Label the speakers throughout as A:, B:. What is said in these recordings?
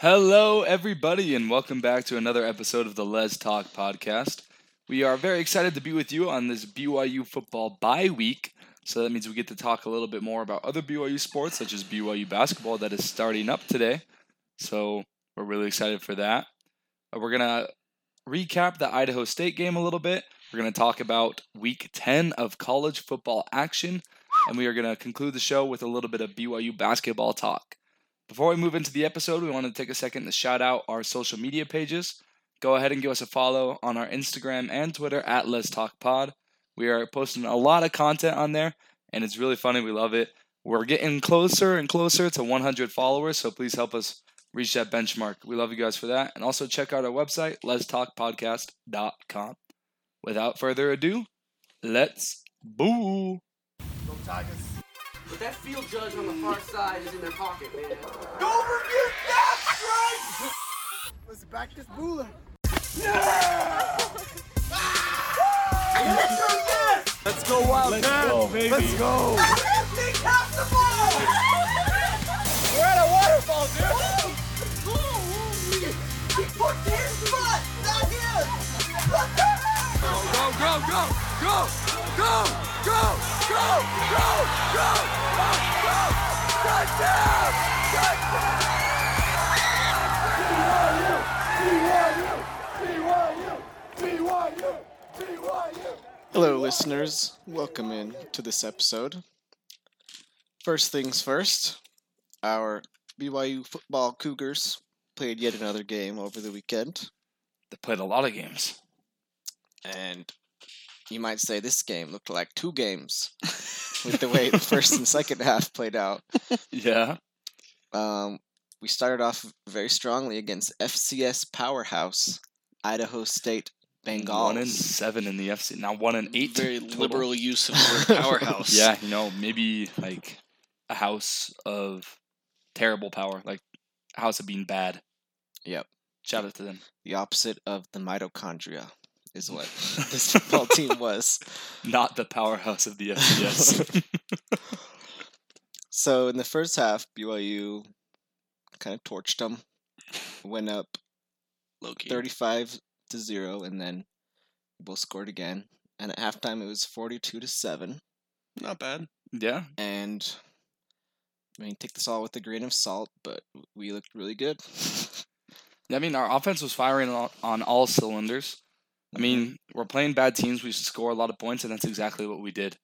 A: Hello, everybody, and welcome back to another episode of the Let's Talk podcast. We are very excited to be with you on this BYU football bye week. So that means we get to talk a little bit more about other BYU sports, such as BYU basketball, that is starting up today. So we're really excited for that. Uh, We're going to recap the Idaho State game a little bit. We're going to talk about week 10 of college football action. And we are going to conclude the show with a little bit of BYU basketball talk. Before we move into the episode, we want to take a second to shout out our social media pages. Go ahead and give us a follow on our Instagram and Twitter at Let's Talk Pod. We are posting a lot of content on there, and it's really funny. We love it. We're getting closer and closer to 100 followers, so please help us reach that benchmark. We love you guys for that. And also check out our website, Let's Talk letstalkpodcast.com. Without further ado, let's boo.
B: Go Tigers.
C: But that field judge on the far side is in their pocket, man.
B: Go review that strike! Let's back this booler.
D: Let's go wild. Let's go, baby.
B: Let's go. Everything has the ball! We're at a waterfall, dude! He put his foot, not his!
D: Go, go, go, go, go, go, go, go, go, go, go, go. Touchdown! Touchdown! BYU! BYU! BYU! BYU!
E: Hello, listeners. Welcome in to this episode. First things first, our BYU football Cougars played yet another game over the weekend,
A: They played a lot of games.
E: and you might say this game looked like two games with the way the first and second half played out.
A: Yeah.
E: Um, we started off very strongly against FCS powerhouse Idaho State Bengals.
A: One and seven in the FC. Now one and eight.
F: Very
A: total.
F: liberal use of the word powerhouse.
A: Yeah, you know, maybe like a house of terrible power, like a house of being bad.
E: Yep.
A: Shout out to them.
E: The opposite of the mitochondria is what this football team was.
A: Not the powerhouse of the FCS.
E: So in the first half, BYU kind of torched them, went up
F: Low key.
E: 35 to 0 and then both scored again. And at halftime it was 42 to 7
F: Not bad.
A: yeah.
E: and I mean take this all with a grain of salt, but we looked really good.
A: I mean, our offense was firing on, on all cylinders. I mean, we're playing bad teams. We should score a lot of points, and that's exactly what we did.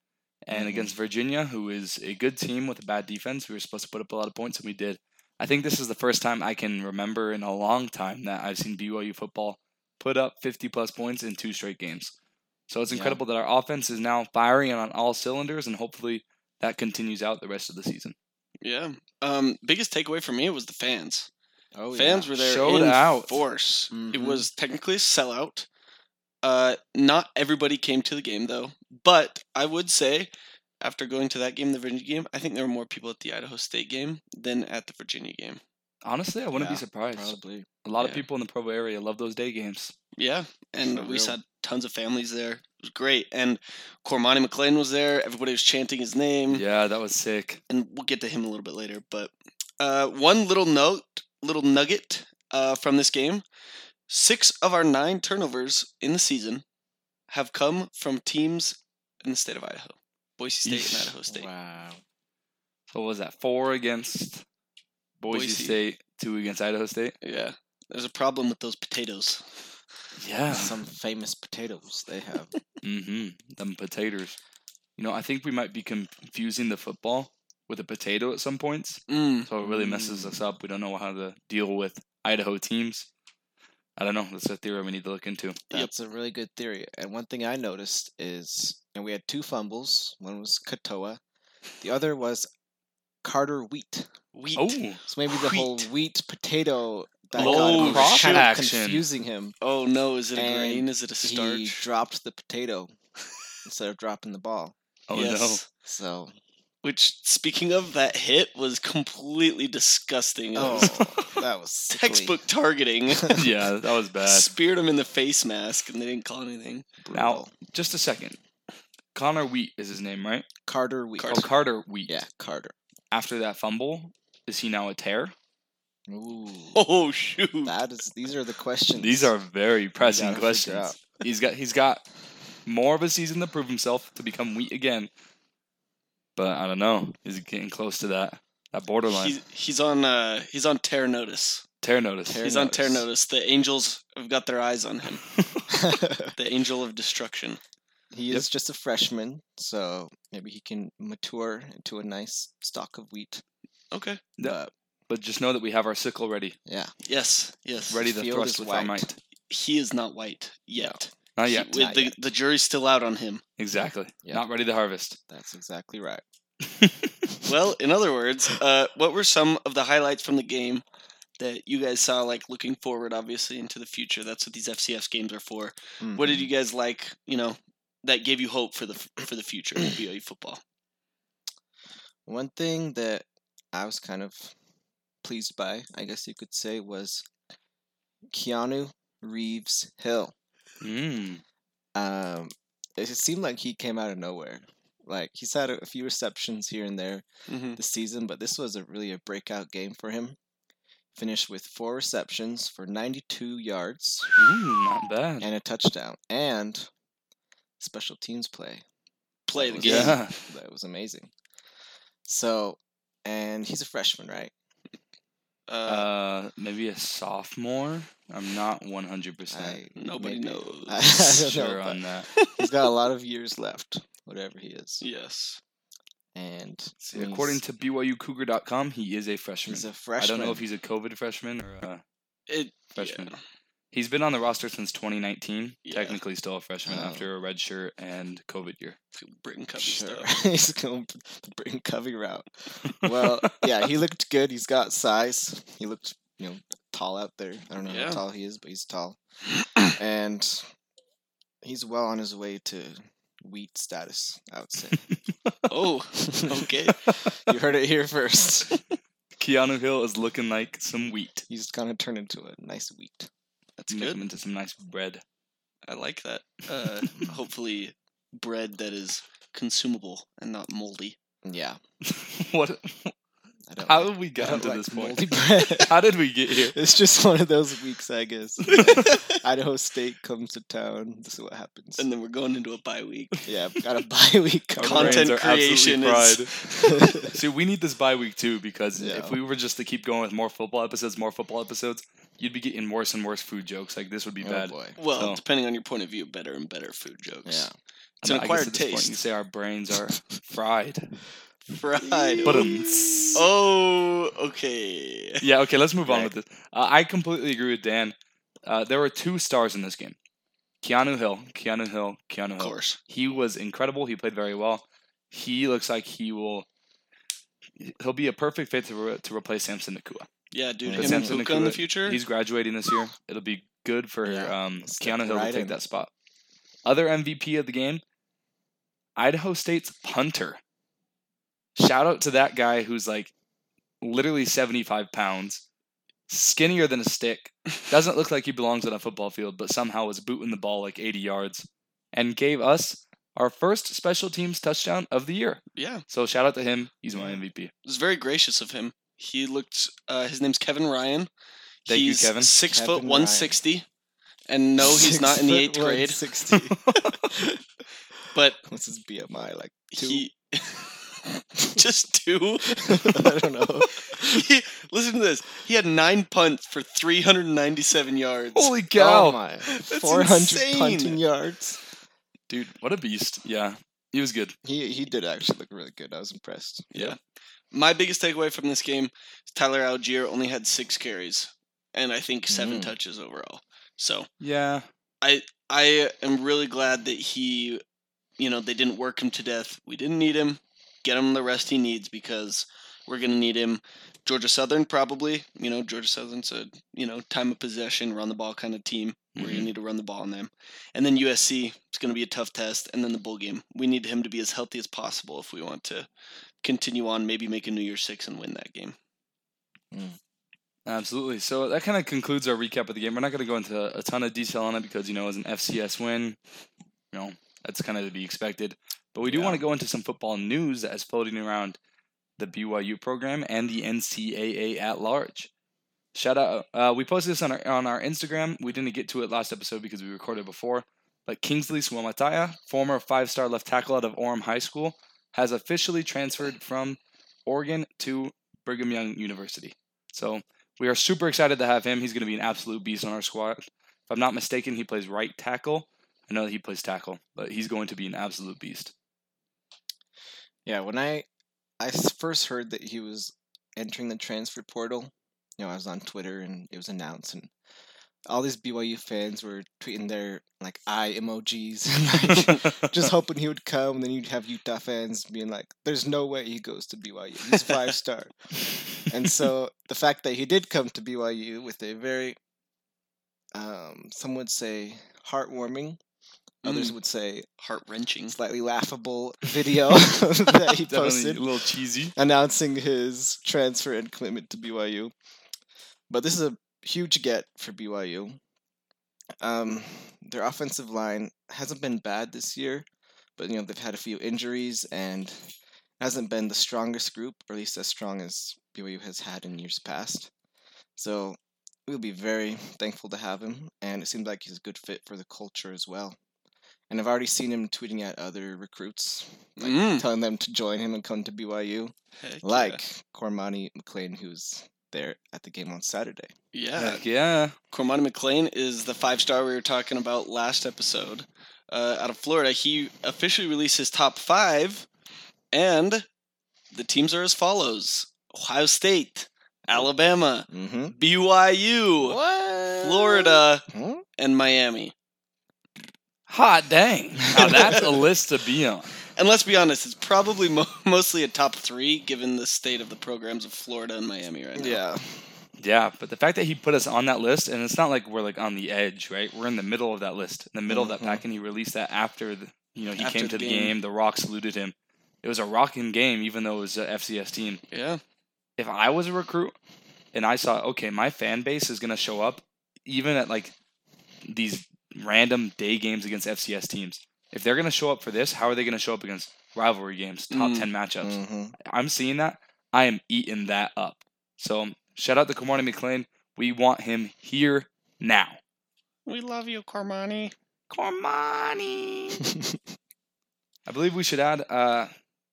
A: And
E: Mhm.
A: against Virginia, who is a good team with a bad defense, we were supposed to put up a lot of points, and we did. I think this is the first time I can remember in a long time that I've seen BYU football put up 50 plus points in two straight games. So it's
E: Yeah.
A: incredible that our offense is now firing on all cylinders, and hopefully that continues out the rest of the season.
F: Yeah. Um, biggest takeaway for me was the fans.
E: Oh
F: Fans were there
A: Showed
F: in
A: out.
F: force. It
E: Mhm.
F: was technically a sellout. Uh, not everybody came to the game though, but I would say after going to that game, the Virginia game, I think there were more people at the Idaho State game than at the Virginia game.
A: Honestly, I wouldn't be surprised.
E: probably.
A: A lot of people in the Provo area love those day games.
F: Yeah, and we
E: real.
F: saw tons of families there. It was great, and Cormani McClain was there. Everybody was chanting his name.
A: Yeah, that was sick.
F: and we'll get to him a little bit later. But uh, one little note, little nugget uh, from this game: six of our nine turnovers in the season have come from teams in the state of Idaho, Boise State
A: Yeesh.
F: and Idaho State.
E: Wow.
A: So what was that? Four against Boise,
F: Boise.
A: State, two against Idaho State.
F: Yeah, there's a problem with those potatoes.
A: Yeah.
E: Some famous potatoes they have.
A: mm-hmm. Them potatoes. You know, I think we might be confusing the football with a potato at some points.
F: Mm.
A: So it really messes us up. We don't know how to deal with Idaho teams. I don't know. That's a theory we need to look into.
E: That's a really good theory. And one thing I noticed is, and we had two fumbles. One was Katoa, the other was Carter Wheat.
F: Wheat.
A: Oh,
E: So maybe the whole
F: Wheat.
E: wheat potato that
A: Oh,
E: got him was kind of confusing him.
F: Oh no! Is it a
E: And
F: grain? Is it a starch?
E: He
F: starch?
E: dropped the potato instead of dropping the ball.
A: oh
F: yes.
E: So
F: Which, speaking of, that hit was completely disgusting.
E: Oh, that was sickly.
F: textbook targeting.
A: yeah, that was bad.
F: Speared him in the face mask, and they didn't call anything.
A: Now, just a second. Connor Wheat is his name, right?
E: Carter Wheat.
A: Oh, Carter Wheat.
E: Yeah, Carter.
A: After that fumble, is he now a tear?
E: Ooh,
F: Oh shoot!
E: that is. These are the questions.
A: These are very pressing questions. He's got he's got more of a season to prove himself to become wheat again. But I don't know. He's getting close to that that borderline.
F: He's he's on uh he's on tear notice.
A: Tear notice.
E: Tear
F: he's on tear
E: notice.
F: notice. The angels have got their eyes on him. the angel of destruction.
E: he is just a freshman, so maybe he can mature into a nice stock of wheat.
F: Okay.
A: Yeah.
E: But
A: But just know that we have our sickle ready,
E: yeah,
F: Yes. Yes.
A: ready
E: The
A: to
E: field
A: thrust
E: is
A: with our might.
F: He is not white yet.
A: Not yet.
F: with
E: Not
F: the,
E: yet.
F: the jury's still out on him.
A: Exactly.
E: Yep.
A: Not ready to harvest.
E: that's exactly right.
F: Well, in other words, uh, what were some of the highlights from the game that you guys saw, like looking forward, obviously, into the future? That's what these FCS games are for. What did
E: Mhm.
F: you guys like? You know, that gave you hope for the for the future of BYU football.
E: One thing that I was kind of pleased by, I guess you could say, was Keanu Reeves Hill.
A: Mm.
E: Um, it seemed like he came out of nowhere. Like he's had a, a few receptions here and there
F: Mm-hmm.
E: this season, but this was a really a breakout game for him. Finished with four receptions for 92 yards
A: Ooh, not bad.
E: and a touchdown, and special teams play.
F: Play the game.
A: Yeah.
E: That was amazing. So, and he's a freshman, right?
F: Uh,
A: Uh, maybe a sophomore. I'm not 100 percent
E: I,
F: Nobody
E: maybe.
F: knows.
E: I,
A: sure
E: know,
A: on that.
E: he's got a lot of years left, whatever he is.
F: yes.
E: And
A: See, according to BYUCougar.com, he is a freshman.
E: he's a freshman.
A: I don't know if he's a COVID freshman or a
F: It.
A: freshman.
F: yeah.
A: He's been on the roster since 2019.
F: Yeah.
A: Technically, still a freshman
E: Oh.
A: after a red shirt and COVID year.
F: Britain Covey
E: Sure.
F: stuff.
E: he's going the Britain Covey route. Well, yeah, he looked good. He's got size. He looked, you know, tall out there. I don't know
F: Yeah.
E: how tall he is, but he's tall. and he's well on his way to wheat status, I would say.
F: Oh, okay.
E: you heard it here first.
A: Keanu Hill is looking like some wheat.
E: He's gonna turn into a nice wheat.
F: That's
A: Make him
F: good.
A: into some nice bread.
F: I like that. Uh, hopefully, bread that is consumable and not moldy.
E: Yeah.
A: what?
E: I don't
A: How did we get
E: don't
A: to
E: like
A: this point? How did we get here?
E: It's just one of those weeks, I guess. Idaho State comes to town. This is what happens.
F: and then we're going into a bye week.
E: yeah, got a bye week. Coming.
F: Content
A: brains
F: creation is-
A: See, we need this bye week too because
E: Yeah.
A: if we were just to keep going with more football episodes, more football episodes, you'd be getting worse and worse food jokes. Like this would be
E: oh
A: bad.
E: boy.
F: Well,
A: So-
F: depending on your point of view, better and better food jokes.
E: Yeah.
F: It's
A: I
F: an
A: guess
F: acquired
A: at this point
F: taste.
A: you say our brains are fried.
F: Fried.
A: But um,
F: Oh, okay.
A: yeah, okay, let's move on with this. Uh, I completely agree with Dan. Uh, there were two stars in this game. Keanu Hill, Keanu Hill, Keanu Hill.
F: Of course.
A: He was incredible. He played very well. He looks like he will. He'll be a perfect fit to, re- to replace Samson Nacua.
F: Yeah, dude.
E: But
F: Him
A: Samson
F: Puka in the future.
A: He's graduating this year. It'll be good for
E: Yeah,
A: um, Keanu Hill
E: right
A: to take
E: in.
A: that spot. Other MVP of the game, Idaho State's punter. Shout out to that guy who's like literally 75 pounds, skinnier than a stick, doesn't look like he belongs on a football field, but somehow was booting the ball like 80 yards and gave us our first special teams touchdown of the year.
F: yeah,
A: So shout out to him. He's my MVP.
F: It was very gracious of him. He looked. Uh, his name's Kevin Ryan.
A: Thank you, Kevin.
F: Six
E: Kevin
F: foot
E: Ryan.
F: one sixty, and no, he's
E: Six
F: not in the eighth grade.
E: 160.
F: But
E: What's his BMI? Like two?
F: he just two.
E: I don't know.
F: He, listen to this. He had nine punts for 397 yards.
A: Holy cow.
E: Oh my! Four
F: insane.
E: punting yards.
A: Dude, what a beast. Yeah, he was good.
E: He he did actually look really good. I was impressed.
F: Yeah. My biggest takeaway from this game is Tyler Allgeier only had six carries and I think seven
E: Mm.
F: touches overall. So
A: Yeah.
F: I I am really glad that he, you know, they didn't work him to death. We didn't need him. Get him the rest he needs because we're going to need him. Georgia Southern probably, you know, Georgia Southern's a, you know, time of possession, run the ball kind of team. We're going to
A: mm-hmm.
F: need to run the ball on them. And then USC, it's going to be a tough test. And then the bowl game. We need him to be as healthy as possible if we want to continue on, maybe make a New Year Six and win that game. Mm.
A: Absolutely. So that kind of concludes our recap of the game. We're not going to go into a ton of detail on it because, you know, as an FCS win, you know, that's kind of to be expected. But we do
E: Yeah.
A: want to go into some football news that is floating around the BYU program and the NCAA at large. Shout out. Uh, we posted this on our on our Instagram. We didn't get to it last episode because we recorded before. But Kingsley Suamataia, former five-star left tackle out of Orem High School, has officially transferred from Oregon to Brigham Young University. So we are super excited to have him. He's going to be an absolute beast on our squad. If I'm not mistaken, he plays right tackle. I know that he plays tackle, but he's going to be an absolute beast.
E: Yeah, when I I first heard that he was entering the transfer portal, you know, I was on Twitter and it was announced, and all these BYU fans were tweeting their like eye emojis, and, like, just hoping he would come. And then you'd have Utah fans being like, "There's no way he goes to BYU. He's five star." and so the fact that he did come to BYU with a very, um, some would say heartwarming, others would say
F: Heart wrenching.
E: slightly laughable video that he posted
A: a little cheesy.
E: announcing his transfer and commitment to BYU. But this is a huge get for BYU. Um, their offensive line hasn't been bad this year, but you know they've had a few injuries and hasn't been the strongest group, or at least as strong as BYU has had in years past. So we'll be very thankful to have him, and it seems like he's a good fit for the culture as well. And I've already seen him tweeting at other recruits, like
F: Mm.
E: telling them to join him and come to BYU,
F: Heck
E: like Cormani McClain, who's there at the game on Saturday.
F: yeah.
A: Heck yeah.
F: Cormani McClain is the five star we were talking about last episode. Uh, out of Florida, he officially released his top five, and the teams are as follows: Ohio State, Alabama,
E: Mm-hmm.
F: BYU,
E: What?
F: Florida,
E: Hmm?
F: and Miami.
A: Hot dang. Now that's a list to be on.
F: And let's be honest, it's probably mo- mostly a top three given the state of the programs of Florida and Miami right now.
E: Yeah.
A: Yeah, but the fact that he put us on that list, and it's not like we're like on the edge, right? We're in the middle of that list, in the middle of that
E: Mhm.
A: pack, and he released that after the, you know, he
F: After
A: came to the
F: game.
A: game. The Rock saluted him. It was a rocking game, even though it was a FCS team.
F: Yeah.
A: If I was a recruit and I saw, okay, my fan base is gonna show up, even at like these random day games against FCS teams. If they're gonna show up for this, how are they gonna show up against rivalry games, top
F: Mm.
A: ten matchups?
E: hmm
A: I'm seeing that. I am eating that up. So shout out to Kamani McClain. We want him here now.
F: We love you, Cormani.
A: Cormani. I believe we should add. Uh,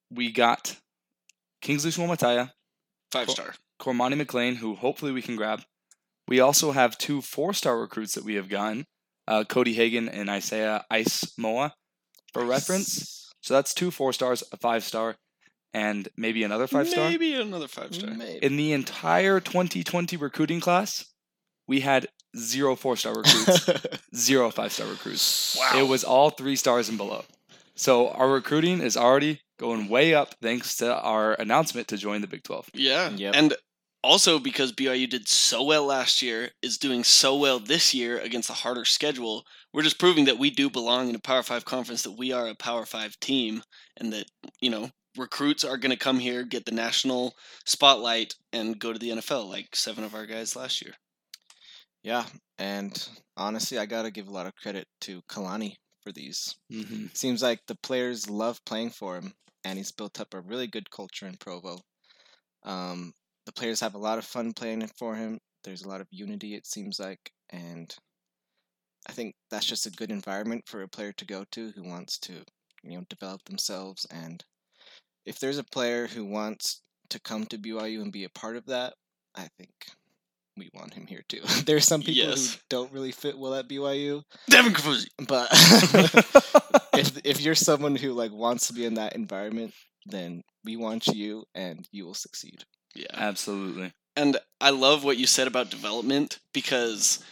A: we got Kingsley Suamataia,
F: Five star.
A: Cormani McClain, who hopefully we can grab. We also have two four-star recruits that we have gotten, uh, Cody Hagan and Isaiah Ice Moa, for reference. So that's two four stars, a five star, and maybe another five star.
F: Maybe another five star.
E: Maybe.
A: in the entire 2020 recruiting class, we had zero four star recruits, zero five star recruits.
F: Wow.
A: It was all three stars and below. So our recruiting is already going way up thanks to our announcement to join the Big 12.
F: Yeah.
E: Yep.
F: And also because BYU did so well last year, is doing so well this year against a harder schedule, we're just proving that we do belong in a Power Five conference, that we are a Power Five team, and that, you know, recruits are going to come here, get the national spotlight, and go to the NFL like seven of our guys last year.
E: yeah, and honestly, I gotta give a lot of credit to Kalani for these.
A: Mm-hmm.
E: Seems like the players love playing for him, and he's built up a really good culture in Provo. Um, the players have a lot of fun playing it for him. There's a lot of unity, it seems like, and I think that's just a good environment for a player to go to who wants to, you know, develop themselves. And if there's a player who wants to come to BYU and be a part of that, I think we want him here too. There's some people
F: Yes.
E: who don't really fit well at BYU,
F: Devin Kaufusi.
E: but if if you're someone who like wants to be in that environment, then we want you and you will succeed.
F: Yeah.
A: Absolutely.
F: And I love what you said about development because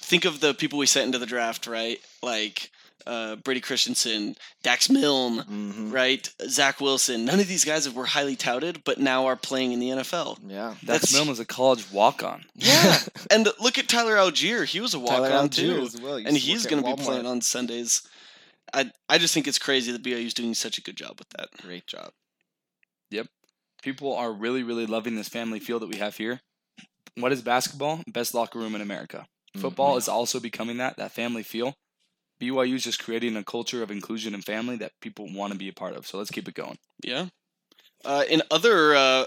F: think of the people we sent into the draft, right? Like uh, Brady Christensen, Dax Milne,
E: Mm-hmm.
F: right? Zach Wilson. None of these guys were highly touted, but now are playing in the NFL.
E: Yeah.
A: Dax
F: That's-
A: Milne was a college walk on.
F: Yeah. and look at Tyler Allgeier. He was a walk-on
E: Allgeier
F: too.
E: as well.
F: And he's going to be playing on Sundays. I, I just think it's crazy that BYU's doing such a good job with that.
E: Great job.
A: People are really, really loving this family feel that we have here. What is basketball? Best locker room in America. Football
E: Mhm.
A: is also becoming that, that family feel. BYU is just creating a culture of inclusion and family that people want to be a part of. So let's keep it going.
F: Yeah. Uh, in other uh,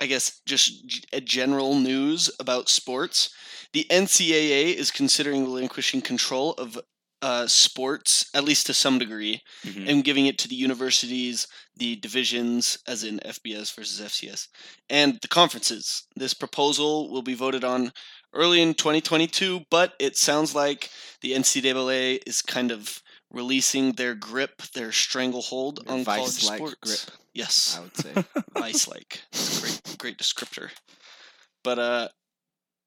F: I guess, just g- a general news about sports. The NCAA is considering relinquishing control of uh, sports, at least to some degree,
A: Mhm.
F: and giving it to the universities, the divisions, as in FBS versus FCS, and the conferences. This proposal will be voted on early in 2022, but it sounds like the NCAA is kind of releasing their grip, their stranglehold
E: Their
F: on college sports.
E: grip.
F: Yes,
E: I would say.
F: vice-like. Great, great descriptor. But uh,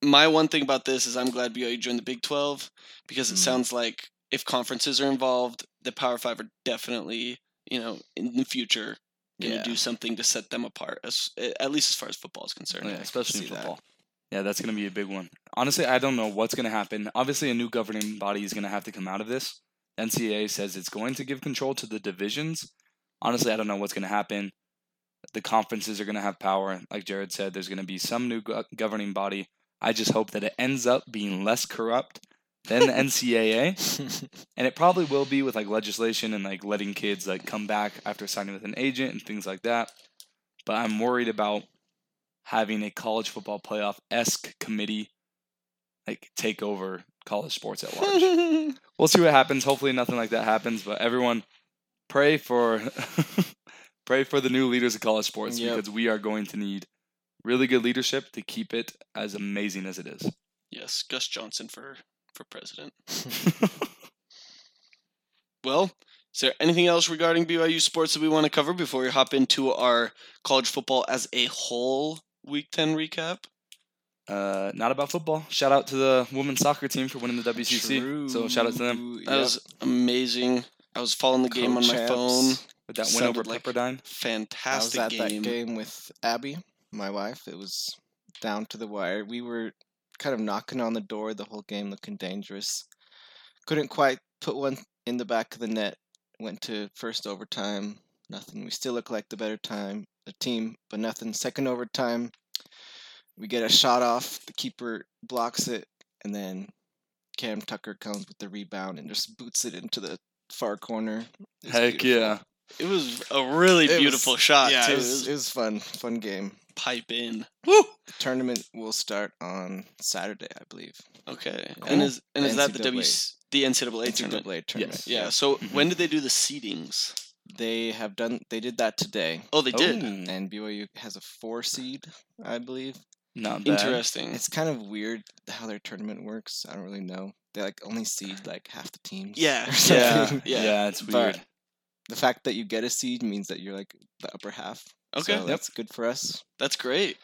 F: my one thing about this is I'm glad BYU joined the Big 12 because it
E: Mm.
F: sounds like if conferences are involved, the Power Five are definitely, you know, in the future going to
E: Yeah.
F: do something to set them apart, as at least as far as football is concerned.
A: Yeah, especially in
E: see that.
A: football. Yeah, that's going to be a big one. Honestly, I don't know what's going to happen. Obviously, a new governing body is going to have to come out of this. NCAA says it's going to give control to the divisions. Honestly, I don't know what's going to happen. The conferences are going to have power. Like Jared said, there's going to be some new go- governing body. I just hope that it ends up being less corrupt than the NCAA. And it probably will be with like legislation and like letting kids like come back after signing with an agent and things like that. But I'm worried about having a college football playoff esque committee like take over college sports at large. we'll see what happens. Hopefully nothing like that happens. But everyone pray for pray for the new leaders of college sports
E: Yep.
A: because we are going to need really good leadership to keep it as amazing as it is.
F: yes, Gus Johnson for for president. Well, is there anything else regarding BYU sports that we want to cover before we hop into our college football as a whole Week Ten recap?
A: Uh, not about football. Shout out to the women's soccer team for winning the WCC. So shout out to them
F: That
E: yep.
F: was amazing. I was following the game on my
E: Co-champs.
F: phone.
A: with that win over
F: Sounded like-
A: Pepperdine.
E: I was
F: Fantastic
E: at
F: game.
E: that game with Abby, my wife. It was down to the wire. We were kind of knocking on the door the whole game, looking dangerous. Couldn't quite put one in the back of the net. Went to first overtime. Nothing. We still look like the better time, the team, but nothing. Second overtime, we get a shot off. The keeper blocks it, and then Cam Tucker comes with the rebound and just boots it into the far corner.
A: Heck
E: beautiful.
A: yeah.
F: It was a really
E: It was-
F: beautiful shot
E: Yeah,
F: too.
E: it was,
F: was
E: it was fun. Fun game.
F: Pipe in. Woo!
E: The tournament will start on Saturday, I believe.
F: Okay.
A: Cool.
F: And is and is that the
E: NCAA.
F: W the NCAA tournament?
E: NCAA tournament.
F: Yeah. So
A: Mhm.
F: when did they do the seedings?
E: They have done. They did that today,
F: Oh, they did.
A: Ooh,
E: and BYU has a four seed, I believe.
A: not bad.
F: Interesting.
E: It's kind of weird how their tournament works. I don't really know. They like only seed like half the teams.
F: Yeah,
A: Yeah.
F: Yeah.
A: yeah, it's
E: But
A: weird.
E: the fact that you get a seed means that you're like the upper half.
F: Okay.
E: so
F: Yep.
E: that's good for us.
F: That's great.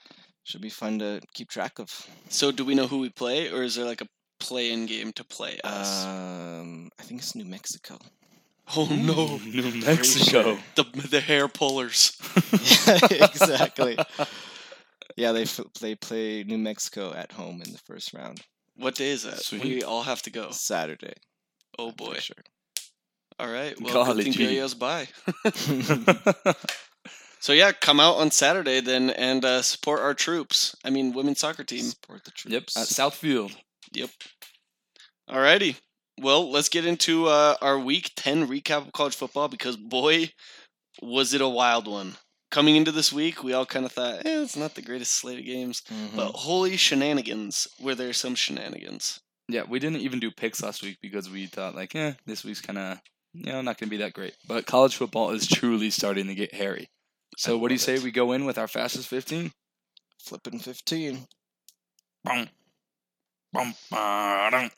E: Should be fun to keep track of.
F: So do we know who we play, or is there like a play-in game to play us?
E: Um, I think it's New Mexico.
F: oh no,
A: New Mexico.
F: the the hair pullers.
E: yeah, exactly. Yeah, they f- they play New Mexico at home in the first round.
F: What day is that?
A: Sweet.
F: We all have to go.
E: Saturday.
F: Oh
E: I'm
F: boy.
E: pretty sure.
F: All right. Well,
A: Golly
F: good So yeah, come out on Saturday then and uh, support our troops. I mean, women's soccer team.
E: Support the
A: yep,
E: troops.
A: at Southfield.
F: Yep. Alrighty. Well, let's get into uh, our week 10 recap of college football because, boy, was it a wild one. Coming into this week, we all kind of thought, eh, it's not the greatest slate of games.
E: Mhm.
F: But holy shenanigans, were there some shenanigans.
A: Yeah, we didn't even do picks last week because we thought like, eh, this week's kind of you know not gonna be that great. But college football is truly starting to get hairy. So what do you say
F: it.
A: we go in with our fastest fifteen?
E: Flipping 15.
A: Bum. Bum, ba-dum.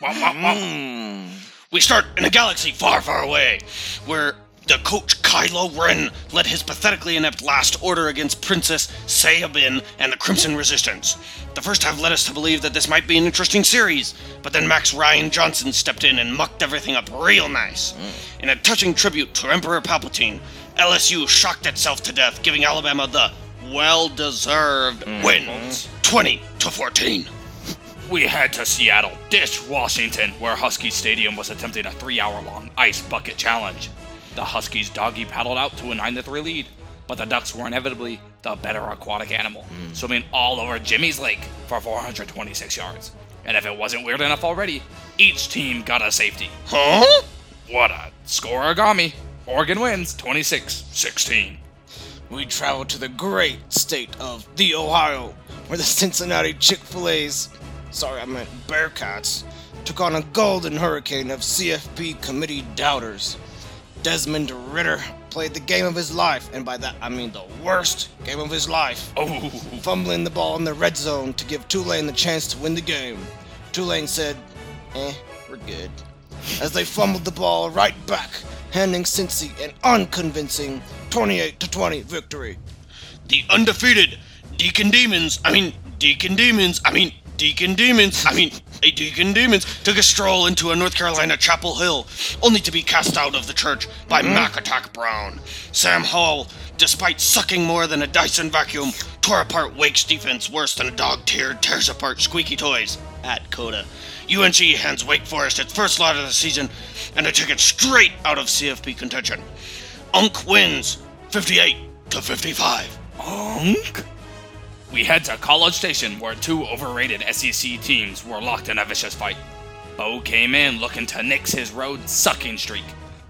E: Mm.
G: We start in a galaxy far, far away, where the coach Kylo Ren led his pathetically inept last order against Princess Sayabin and the Crimson Resistance. The first half led us to believe that this might be an interesting series, but then Max Ryan Johnson stepped in and mucked everything up real nice. Mm. In a touching tribute to Emperor Palpatine, LSU shocked itself to death, giving Alabama the well-deserved mm. win, 20 to 14.
H: We head to Seattle, ditch Washington, where Husky Stadium was attempting a three hour long ice bucket challenge. The Huskies doggy paddled out to a 9 3 lead, but the Ducks were inevitably the better aquatic animal, hmm. swimming all over Jimmy's Lake for 426 yards. And if it wasn't weird enough already, each team got a safety.
G: Huh?
H: What a Scorigami!
A: Oregon wins 26 16.
E: We travel to the great state of the Ohio, where the Cincinnati Chick fil A's, sorry, I meant Bearcats, took on a golden hurricane of CFP committee doubters. Desmond Ridder played the game of his life, and by that I mean the worst game of his life.
A: Oh,
E: Fumbling the ball in the red zone to give Tulane the chance to win the game. Tulane said, eh, we're good. As they fumbled the ball right back, handing Cincy an unconvincing 28 to 20 victory.
F: The undefeated Deacon Demons, I mean, Deacon Demons, I mean, Deacon Demons, I mean, a Deacon Demons took a stroll into a North Carolina Chapel Hill, only to be cast out of the church by hmm? Mac Attack Brown. Sam Howell, despite sucking more than a Dyson vacuum, tore apart Wake's defense worse than a dog tear tears apart squeaky toys at Coda. UNC hands Wake Forest its first lot of the season and a ticket straight out of CFP contention. Unk wins 58 to 55.
A: Unk? We head to College Station where two overrated SEC teams were locked in a vicious fight. Bo came in looking to nix his road sucking streak,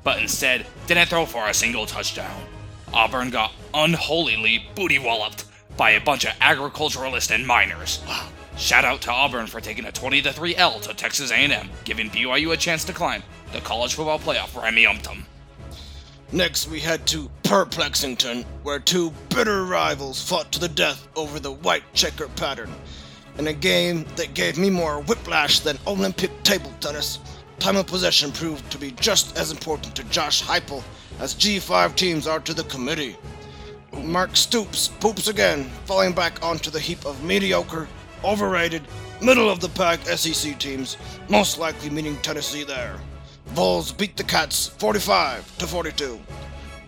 A: but instead didn't throw for a single touchdown. Auburn got unholily booty walloped by a bunch of agriculturalists and miners. Shout out to Auburn for taking a 20 3 L to Texas A&M, giving BYU a chance to climb the college football playoff Remy Umptum.
E: Next, we head to Perplexington, where two bitter rivals fought to the death over the white checker pattern. In a game that gave me more whiplash than Olympic table tennis, time of possession proved to be just as important to Josh Heupel as G5 teams are to the committee. Mark Stoops poops again, falling back onto the heap of mediocre, overrated, middle of the pack SEC teams, most likely meaning Tennessee there. Vols beat the Cats 45 to 42.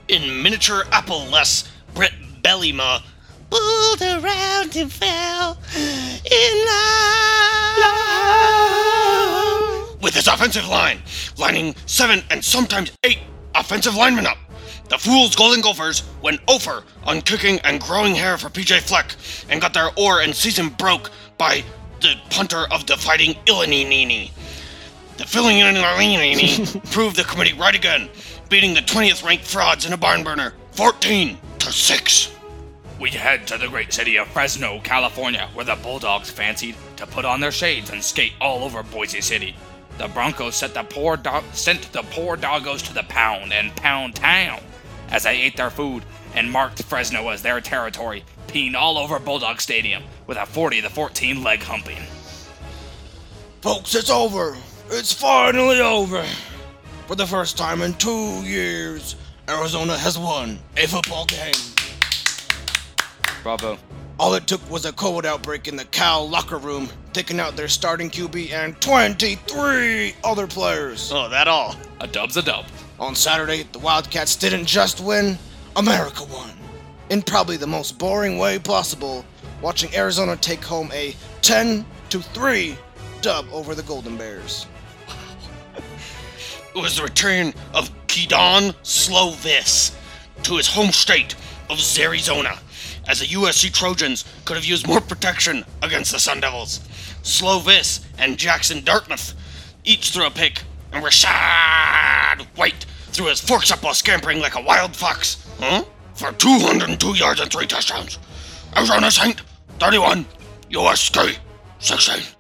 F: In miniature apple less, Brett Bielema pulled around and fell in love with his offensive line, lining seven and sometimes eight offensive linemen up. The Fools Golden Gophers went over on kicking and growing hair for PJ Fleck and got their oar and season broke by the punter of the fighting Illinini. The filling Illinini proved the committee right again, beating the 20th ranked frauds in a barn burner 14 to 6.
A: We head to the great city of Fresno, California, where the Bulldogs fancied to put on their shades and skate all over Boise City. The Broncos sent the poor do- sent the poor doggos to the pound and pound town as they ate their food and marked Fresno as their territory, peeing all over Bulldog Stadium with a 40 to 14 leg humping.
E: Folks, it's over. It's finally over. For the first time in two years, Arizona has won a football game.
I: Bravo.
E: All it took was a COVID outbreak in the Cal locker room, taking out their starting QB and 23 other players.
J: Oh, that all.
A: A dub's a dub.
E: On Saturday, the Wildcats didn't just win, America won. In probably the most boring way possible, watching Arizona take home a 10 to 3 dub over the Golden Bears.
F: It was the return of Kedon Slovis to his home state of Arizona, as the USC Trojans could have used more protection against the Sun Devils. Slovis and Jackson Dartmouth each threw a pick, and Rachaad White threw his forks up while scampering like a wild fox. Huh? For 202 yards and three touchdowns. Arizona Saint, 31, USC, 16.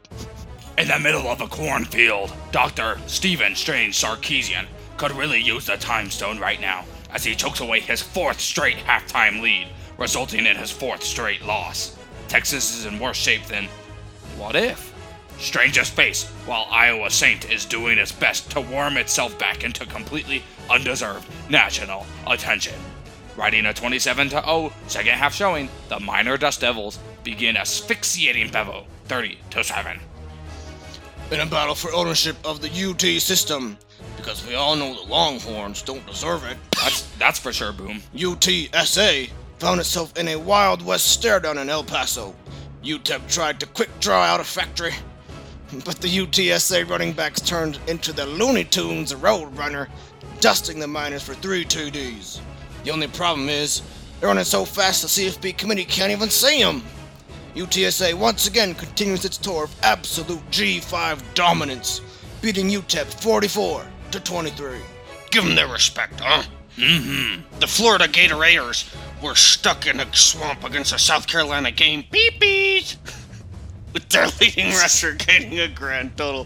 A: In the middle of a cornfield, Dr. Stephen Strange Sarkisian could really use the time stone right now as he chokes away his fourth straight halftime lead, resulting in his fourth straight loss. Texas is in worse shape than. What if? Strangest face, while Iowa Saint is doing its best to worm itself back into completely undeserved national attention. Riding a 27 0 second half showing, the minor Dust Devils begin asphyxiating Bevo 30 7.
E: In a battle for ownership of the UT system, because we all know the Longhorns don't deserve it,
A: That's that's for sure, Boom.
E: UTSA found itself in a Wild West stare down in El Paso. UTEP tried to quick draw out a factory, but the UTSA running backs turned into the Looney Tunes Roadrunner, dusting the Miners for three TDs. The only problem is, they're running so fast the CFP committee can't even see them. UTSA once again continues its tour of absolute G5 dominance, beating UTEP 44 to 23.
F: Give them their respect, huh?
H: Mm-hmm.
G: The Florida Gator Raiders were stuck in a swamp against the South Carolina game Beepies, with their leading rusher gaining a grand total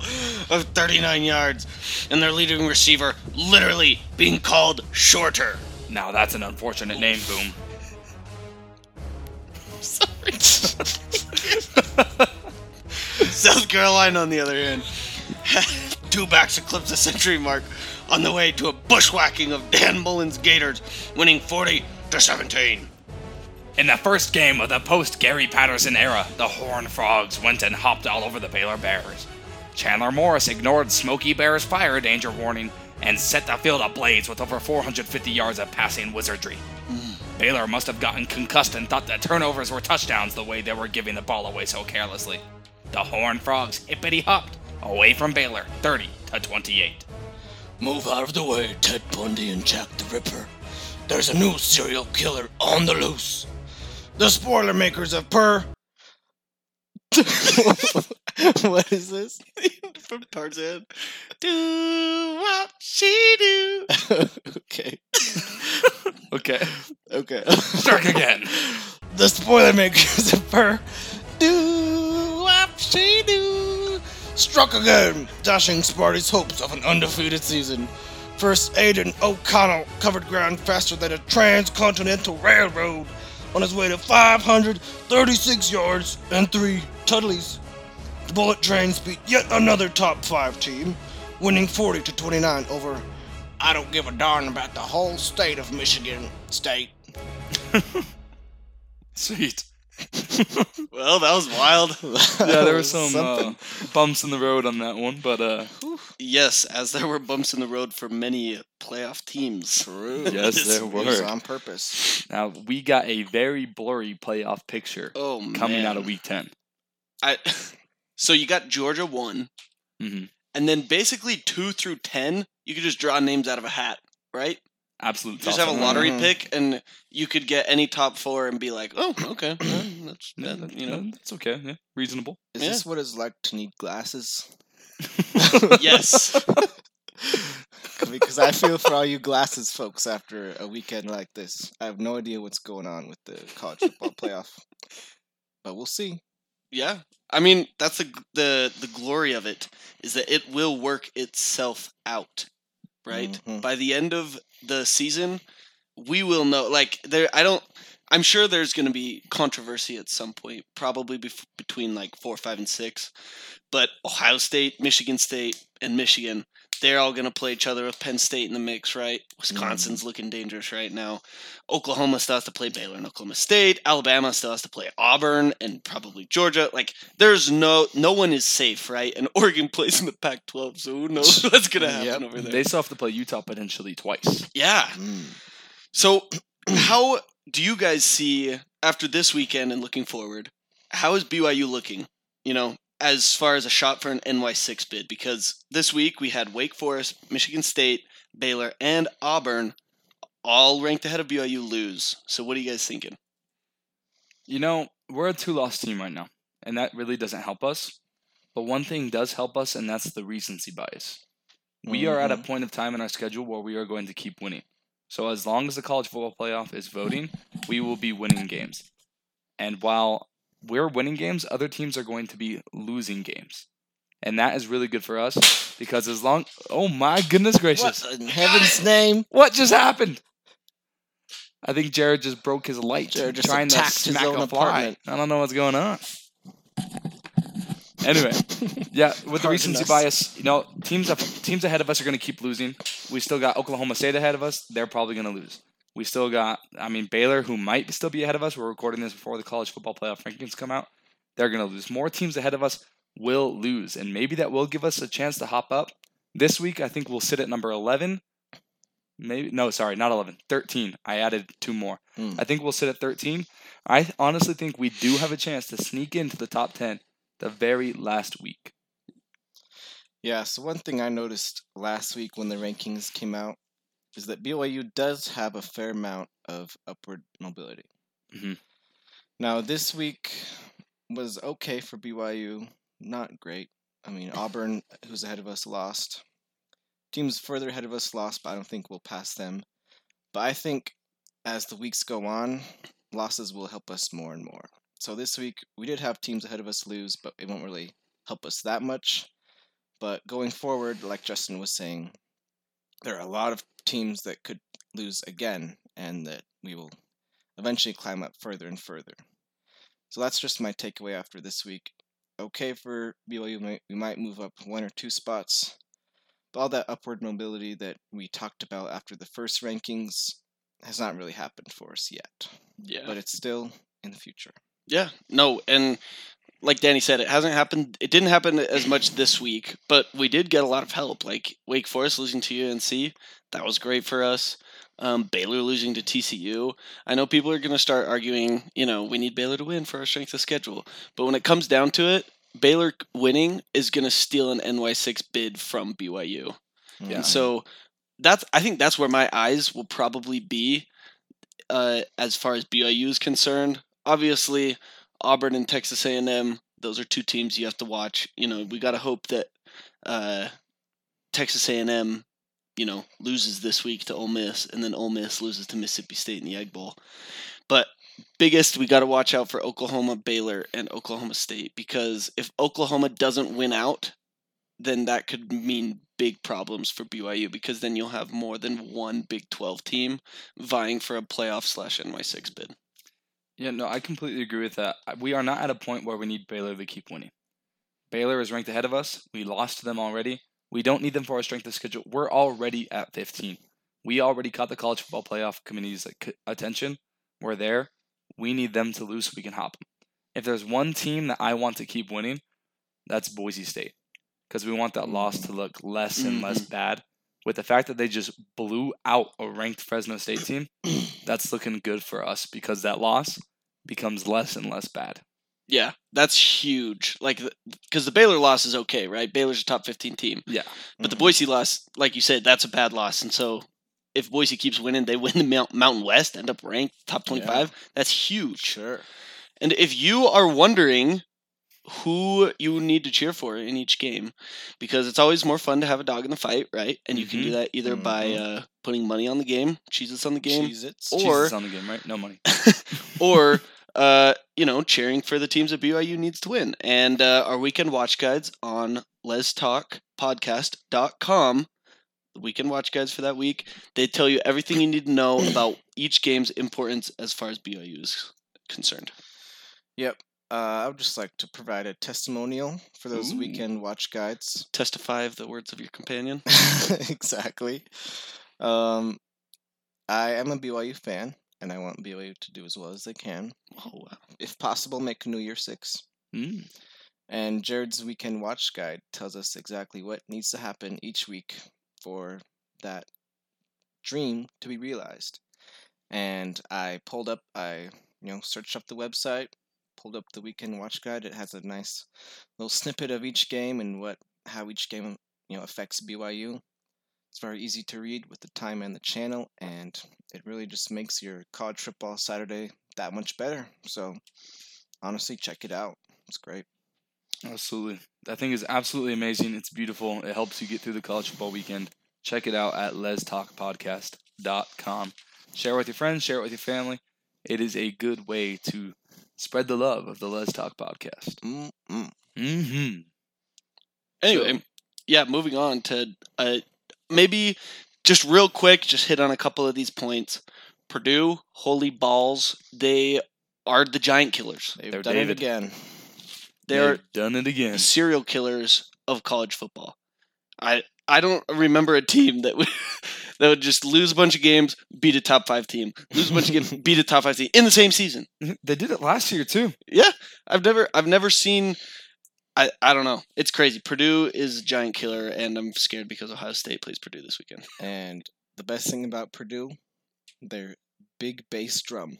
G: of 39 yards, and their leading receiver literally being called shorter.
H: Now that's an unfortunate name, Boom.
F: South Carolina, on the other hand, had two backs eclipse the century mark on the way to a bushwhacking of Dan Mullen's Gators, winning 40 to 17.
H: In the first game of the post Gary Patterson era, the Horned Frogs went and hopped all over the Baylor Bears. Chandler Morris ignored Smokey Bear's fire danger warning and set the field ablaze with over 450 yards of passing wizardry. Mm. Baylor must have gotten concussed and thought that turnovers were touchdowns the way they were giving the ball away so carelessly. The Horned Frogs hippity hopped away from Baylor, 30 to 28.
K: Move out of the way, Ted Bundy and Jack the Ripper. There's a new serial killer on the loose.
F: The spoiler makers of Purr
E: what is this?
F: from Tarzan. Do what she do.
E: okay.
A: Okay.
E: Okay.
H: Strike again.
F: The spoiler makers of Purr. Do do. Struck again, dashing Sparty's hopes of an undefeated season. First, Aidan O'Connell covered ground faster than a transcontinental railroad on his way to 536 yards and three tuddlies. The Bullet Trains beat yet another top five team, winning 40 to 29 over I don't give a darn about the whole state of Michigan State.
A: Sweet.
F: Well, that was wild.
A: Yeah, there were some uh, bumps in the road on that one, but uh,
F: yes, as there were bumps in the road for many playoff teams.
E: True.
A: yes,
F: This
A: there were.
E: on purpose.
A: Now we got a very blurry playoff picture
F: Oh
A: coming
F: man.
A: out of Week Ten.
F: I, so you got Georgia one,
A: Mhm.
F: and then basically two through ten, you could just draw names out of a hat, right?
A: Absolute.
F: Just have a
A: toss-up.
F: lottery
E: Mhm.
F: pick, and you could get any top four and be like, oh, okay, well, that's
A: Yeah,
F: that,
A: that-
F: you know,
A: that's okay. Yeah, reasonable.
E: Is
F: Yeah.
E: this what it's like to need glasses?
F: yes.
E: because I feel for all you glasses folks after a weekend like this. I have no idea what's going on with the college football playoff, but we'll see.
F: Yeah, I mean that's the the the glory of it is that it will work itself out, right?
E: Mhm.
F: By the end of the season, we will know. Like there, I don't. I'm sure there's going to be controversy at some point, probably bef- between like four, five, and six. But Ohio State, Michigan State, and Michigan, they're all going to play each other with Penn State in the mix, right? Wisconsin's looking dangerous right now. Oklahoma still has to play Baylor and Oklahoma State. Alabama still has to play Auburn and probably Georgia. Like, there's no no one is safe, right? And Oregon plays in the Pac-12, so who knows what's gonna happen
E: Yep.
F: over there?
A: They still have to play Utah potentially twice.
F: yeah.
E: Mm.
F: So, how do you guys see after this weekend and looking forward? How is BYU looking? You know, as far as a shot for an NY6 bid, because this week we had Wake Forest, Michigan State, Baylor, and Auburn all ranked ahead of BYU lose. So, what are you guys thinking?
A: You know, we're a two-loss team right now, and that really doesn't help us. But one thing does help us, and that's the recency bias. We are at a mm-hmm. point of time in our schedule where we are going to keep winning. So as long as the college football playoff is voting, we will be winning games. And while we're winning games, other teams are going to be losing games. And that is really good for us because as long oh my goodness gracious.
E: What in heaven's name?
A: What just happened? I think Jared just broke his light
E: Jared just
A: trying to
E: attacked his own
A: a fly.
E: apartment.
A: I don't know what's going on. Anyway, yeah, with the recency
E: us.
A: bias, you know, teams up, teams ahead of us are going to keep losing. We still got Oklahoma State ahead of us. They're probably going to lose. We still got, I mean, Baylor, who might still be ahead of us. We're recording this before the college football playoff rankings come out. They're going to lose. More teams ahead of us will lose, and maybe that will give us a chance to hop up. This week, I think we'll sit at number 11. Maybe no, sorry, not 11, 13. I added two more.
E: Hmm.
A: I think we'll sit at 13. I honestly think we do have a chance to sneak into the top 10 the very last week.
E: Yeah, so one thing I noticed last week when the rankings came out is that BYU does have a fair amount of upward mobility.
A: Mhm.
E: Now, this week was okay for BYU, not great. I mean, Auburn, who's ahead of us, lost. Teams further ahead of us lost, but I don't think we'll pass them. But I think as the weeks go on, losses will help us more and more. So this week we did have teams ahead of us lose, but it won't really help us that much. But going forward, like Justin was saying, there are a lot of teams that could lose again, and that we will eventually climb up further and further. So that's just my takeaway after this week. Okay for BYU, we might- move up one or two spots, but all that upward mobility that we talked about after the first rankings has not really happened for us yet.
F: Yeah.
E: But it's still in the future.
F: Yeah, no, and like Danny said, it hasn't happened. It didn't happen as much this week, but we did get a lot of help. Like Wake Forest losing to UNC, that was great for us. Um, Baylor losing to TCU. I know people are going to start arguing, you know, we need Baylor to win for our strength of schedule. But when it comes down to it, Baylor winning is going to steal an NY6 bid from BYU.
E: Yeah.
F: And so that's I think that's where my eyes will probably be uh, as far as BYU is concerned. Obviously, Auburn and Texas A&M, those are two teams you have to watch. You know, we got to hope that uh, Texas A&M, you know, loses this week to Ole Miss, and then Ole Miss loses to Mississippi State in the Egg Bowl. But biggest, we got to watch out for Oklahoma, Baylor, and Oklahoma State because if Oklahoma doesn't win out, then that could mean big problems for BYU because then you'll have more than one Big 12 team vying for a playoff slash NY6 bid.
A: Yeah, no, I completely agree with that. We are not at a point where we need Baylor to keep winning. Baylor is ranked ahead of us. We lost to them already. We don't need them for our strength of schedule. We're already at 15. We already caught the college football playoff committee's attention. We're there. We need them to lose so we can hop them. If there's one team that I want to keep winning, that's Boise State. Because we want that loss to look less and less mm-hmm. bad. With the fact that they just blew out a ranked Fresno State team, that's looking good for us because that loss becomes less and less bad.
F: Yeah, that's huge. Like, because the Baylor loss is okay, right? Baylor's a top 15 team.
A: Yeah.
F: But the mm-hmm. Boise loss, like you said, that's a bad loss. And so if Boise keeps winning, they win the Mount- Mountain West, end up ranked top 25. That's huge.
E: Sure.
F: And if you are wondering who you need to cheer for in each game, because it's always more fun to have a dog in the fight, right? And you can do that either by uh, putting money on the game, cheeses on the game,
E: Cheez-Its.
F: or
A: Jesus on the game, right? No money.
F: or uh, you know, cheering for the teams that BYU needs to win. And uh, our weekend watch guides on letstalkpodcast.com, the weekend watch guides for that week, they tell you everything you need to know about each game's importance as far as BYU is concerned.
E: Yep. Uh, I would just like to provide a testimonial for those
F: Ooh.
E: weekend watch guides.
F: Testify of the words of your companion.
E: exactly. Um, I am a BYU fan, and I want BYU to do as well as they can.
F: Oh, wow.
E: If possible, make New Year Six.
A: Mm.
E: And Jared's weekend watch guide tells us exactly what needs to happen each week for that dream to be realized. And I pulled up, I you know searched up the website, pulled up the weekend watch guide. It has a nice little snippet of each game and what how each game you know affects BYU. It's very easy to read with the time and the channel, and it really just makes your college football Saturday that much better. So honestly, check it out. It's great.
A: Absolutely. That thing is absolutely amazing. It's beautiful. It helps you get through the college football weekend. Check it out at letstalkpodcast.com. Share it with your friends, share it with your family. It is a good way to spread the love of the Let's Talk podcast.
E: Mm-mm.
A: Mm-hmm.
F: Anyway, yeah, moving on to uh, maybe just real quick, just hit on a couple of these points. Purdue, holy balls, they are the giant killers.
E: They've
A: They're
E: done
A: David.
E: it again.
F: They're
A: They've done it again.
F: serial killers of college football. I I don't remember a team that would that would just lose a bunch of games, beat a top five team, lose a bunch of games, beat a top five team in the same season. Mhm.
A: They did it last year too.
F: Yeah, I've never I've never seen. I, I don't know. It's crazy. Purdue is a giant killer, and I'm scared because Ohio State plays Purdue this weekend.
E: And the best thing about Purdue, their big bass drum.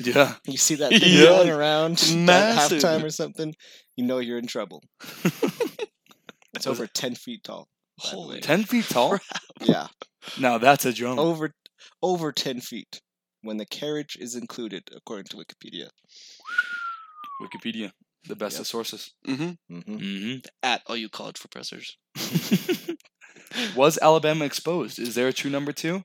A: Yeah.
E: You see that thing
F: Yeah.
E: rolling around at halftime or something, you know you're in trouble. It's over ten feet tall. By the
F: Holy
E: way.
A: Ten feet tall?
E: Yeah,
A: Now that's a drum.
E: over over ten feet when the carriage is included, according to Wikipedia.
A: Wikipedia. The best
E: Yep.
A: of sources.
F: Mm-hmm.
E: hmm
A: Mm-hmm.
F: At all you college professors.
A: Was Alabama exposed? Is there a true number two?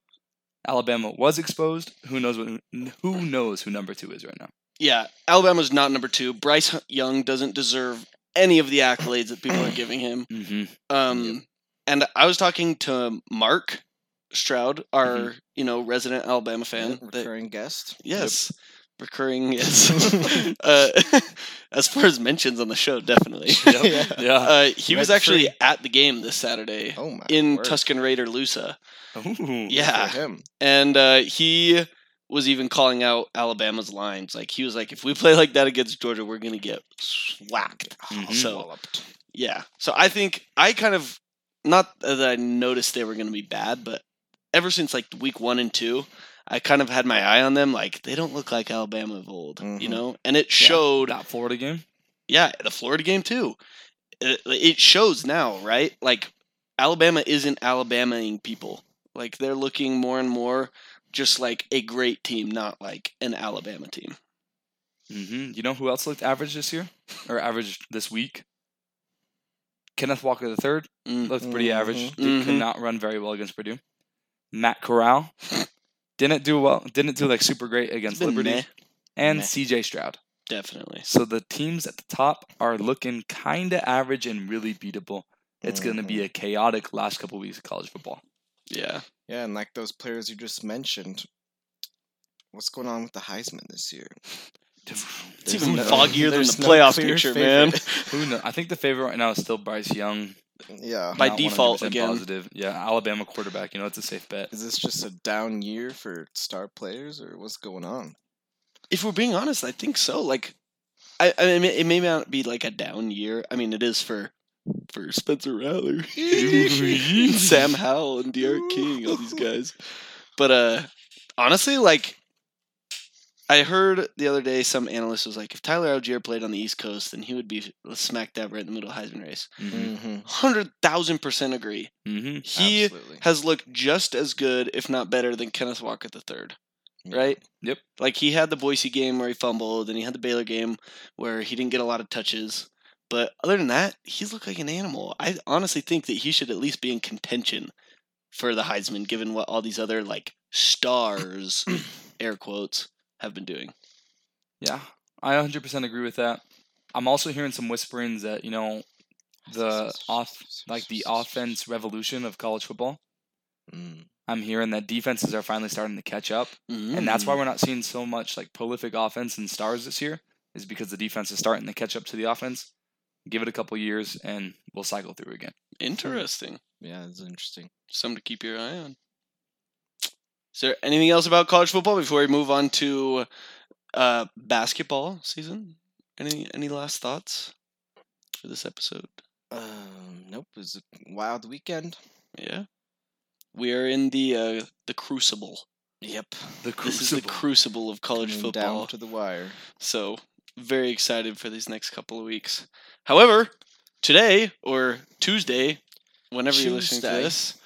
A: Alabama was exposed. Who knows what? Who knows who number two is right now?
F: Yeah, Alabama's not number two. Bryce Young doesn't deserve any of the accolades that people are giving him.
A: Mm-hmm.
F: Um, and I was talking to Mark Stroud, our
A: Mhm.
F: you know resident Alabama fan.
E: Yeah,
F: that-
E: recurring guest.
F: yes, recurring. Yes. uh, as far as mentions on the show, definitely.
E: yeah.
A: Yeah.
F: Uh, he was actually
E: free.
F: at the game this Saturday
E: Oh my.
F: in
E: word.
F: Tuscan Raider Lusa,
A: Ooh.
F: yeah.
E: For him.
F: and uh, he was even calling out Alabama's lines. Like he was like, if we play like that against Georgia, we're gonna get whacked.
A: Mhm.
F: So
E: Walloped.
F: yeah, so I think I kind of not that I noticed they were gonna be bad, but ever since like week one and two. I kind of had my eye on them, like they don't look like Alabama of old, you
E: Mhm.
F: know, and it showed
A: that Florida game.
F: yeah, the Florida game too. It, it shows now, right? Like Alabama isn't Alabamaing people. Like they're looking more and more just like a great team, not like an Alabama team.
A: Mm-hmm. You know who else looked average this year or average this week? Kenneth Walker III
F: Mm.
A: looked pretty average.
E: Mhm.
A: Did, could not run very well against Purdue. Matt Corral didn't do well. Didn't do like super great against Liberty
F: meh.
A: and
E: Meh.
A: C.J. Stroud.
F: Definitely.
A: So the teams at the top are looking kind of average and really beatable. It's going to be a chaotic last couple weeks of college football.
F: Yeah.
E: Yeah, and like those players you just mentioned, what's going on with the Heisman this year?
F: It's even
E: no-
F: foggier than the
E: no
F: playoff picture,
E: favorite.
F: man.
A: Who knows? I think the favorite right now is still Bryce Young.
E: Yeah.
F: By
A: Not
F: default again.
A: Positive. Yeah, Alabama quarterback. You know, it's a safe bet.
E: Is this just a down year for star players, or what's going on?
F: If we're being honest, I think so. Like, I, I mean, it may not be like a down year. I mean, it is for for Spencer Rattler, Sam Howell, and D'Eriq King, all these guys. But uh, honestly, like, I heard the other day some analyst was like, if Tyler Allgeier played on the East Coast, then he would be smack dab right in the middle of Heisman race.
A: Mm-hmm.
E: Mm-hmm.
F: Hundred thousand percent agree.
A: Mm-hmm.
F: He
E: Absolutely.
F: has looked just as good, if not better, than Kenneth Walker the third. Right?
A: Yep.
F: Like he had the Boise game where he fumbled, and he had the Baylor game where he didn't get a lot of touches. But other than that, he's looked like an animal. I honestly think that he should at least be in contention for the Heisman, given what all these other like stars, air quotes, have been doing.
A: Yeah, I 100% agree with that. I'm also hearing some whisperings that, you know, the off like the offense revolution of college football.
E: Mm.
A: I'm hearing that defenses are finally starting to catch up, and that's
F: Mm.
A: why we're not seeing so much like prolific offense and stars this year. Is because the defense is starting to catch up to the offense. Give it a couple years, and we'll cycle through again.
F: interesting.
E: Yeah, it's interesting.
F: Something to keep your eye on. Is there anything else about college football before we move on to uh, basketball season? Any any last thoughts for this episode?
E: Um, nope. It was a wild weekend.
F: Yeah, we are in the uh, the crucible.
E: Yep.
A: The crucible.
F: This is the crucible of college
E: Coming
F: football.
E: down to the wire.
F: So very excited for these next couple of weeks. However, today or Tuesday, whenever you're listening to this,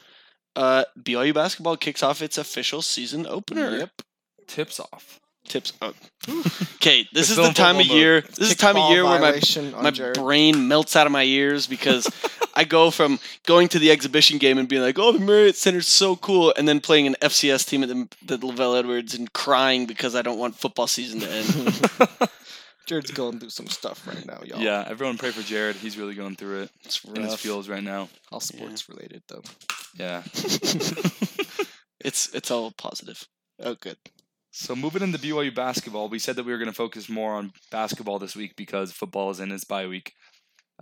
F: uh, BYU basketball kicks off its official season opener.
E: Yep.
A: tips off.
F: Tips. Oh. Okay, this is the time of year. This is the time of year where my my
E: Jared.
F: brain melts out of my ears because I go from going to the exhibition game and being like, "Oh, the Marriott Center's so cool," and then playing an FCS team at the, the LaVell Edwards and crying because I don't want football season to end.
E: Jared's going through some stuff right now, y'all.
A: Yeah, everyone pray for Jared. He's really going through it
F: It's
A: in his
F: rough.
A: feels right now.
E: All sports related though.
A: Yeah.
F: It's it's all positive.
E: Oh, good.
A: So moving into BYU basketball, we said that we were going to focus more on basketball this week because football is in its bye week.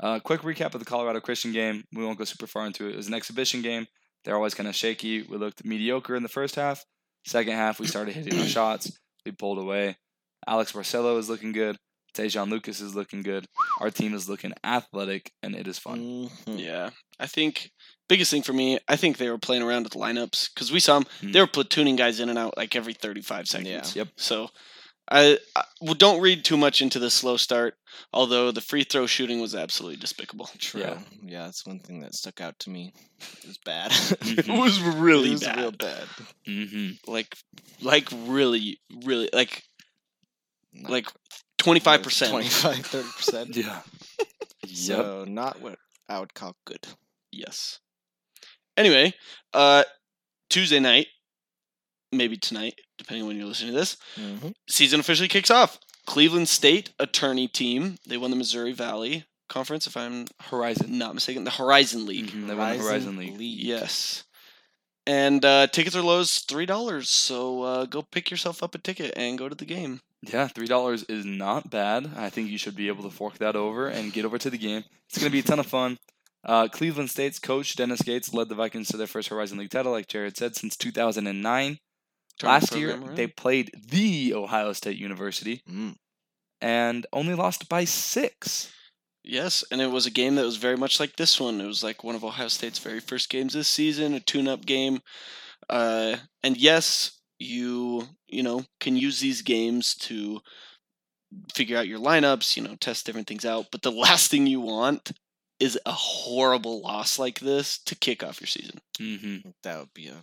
A: Uh, quick recap of the Colorado Christian game. We won't go super far into it. It was an exhibition game. They're always kind of shaky. We looked mediocre in the first half. Second half, we started hitting our shots. We pulled away. Alex Barcelo is looking good. Te'Jon Lucas is looking good. Our team is looking athletic, and it is fun.
E: Mhm.
F: Yeah, I think biggest thing for me, I think they were playing around with lineups because we saw them.
A: Hmm.
F: They were platooning guys in and out like every thirty-five seconds.
E: Yeah.
A: Yep.
F: So, I, I well, don't read too much into the slow start. Although the free throw shooting was absolutely despicable.
E: True.
A: Yeah.
E: Yeah. that's one thing that stuck out to me. It was bad.
F: it was really
E: it was
F: bad.
E: real bad.
A: hmm
F: Like, like really, really, like,
E: Not
F: like twenty-five percent.
E: 25, 30 percent.
A: Yeah. yep.
E: So not what I would call good.
F: Yes. Anyway, uh, Tuesday night, maybe tonight, depending on when you're listening to this,
E: Mm-hmm.
F: season officially kicks off. Cleveland State attorney team. They won the Missouri Valley Conference, if I'm
A: Horizon.
F: not mistaken. The Horizon League.
A: Mhm, They won the Horizon League.
F: Yes. And uh, tickets are low as three dollars, so uh, go pick yourself up a ticket and go to the game.
A: Yeah, three dollars is not bad. I think you should be able to fork that over and get over to the game. It's going to be a ton of fun. Uh, Cleveland State's coach Dennis Gates led the Vikings to their first Horizon League title, like Jared said, since 2009.
F: Turn
A: Last year,
F: around.
A: they played the Ohio State University
E: Mm.
A: and only lost by six.
F: Yes, and it was a game that was very much like this one. It was like one of Ohio State's very first games this season, a tune-up game. Uh, and yes, you you know can use these games to figure out your lineups, you know, test different things out. But the last thing you want is a horrible loss like this to kick off your season.
A: Mm-hmm.
E: That would be a,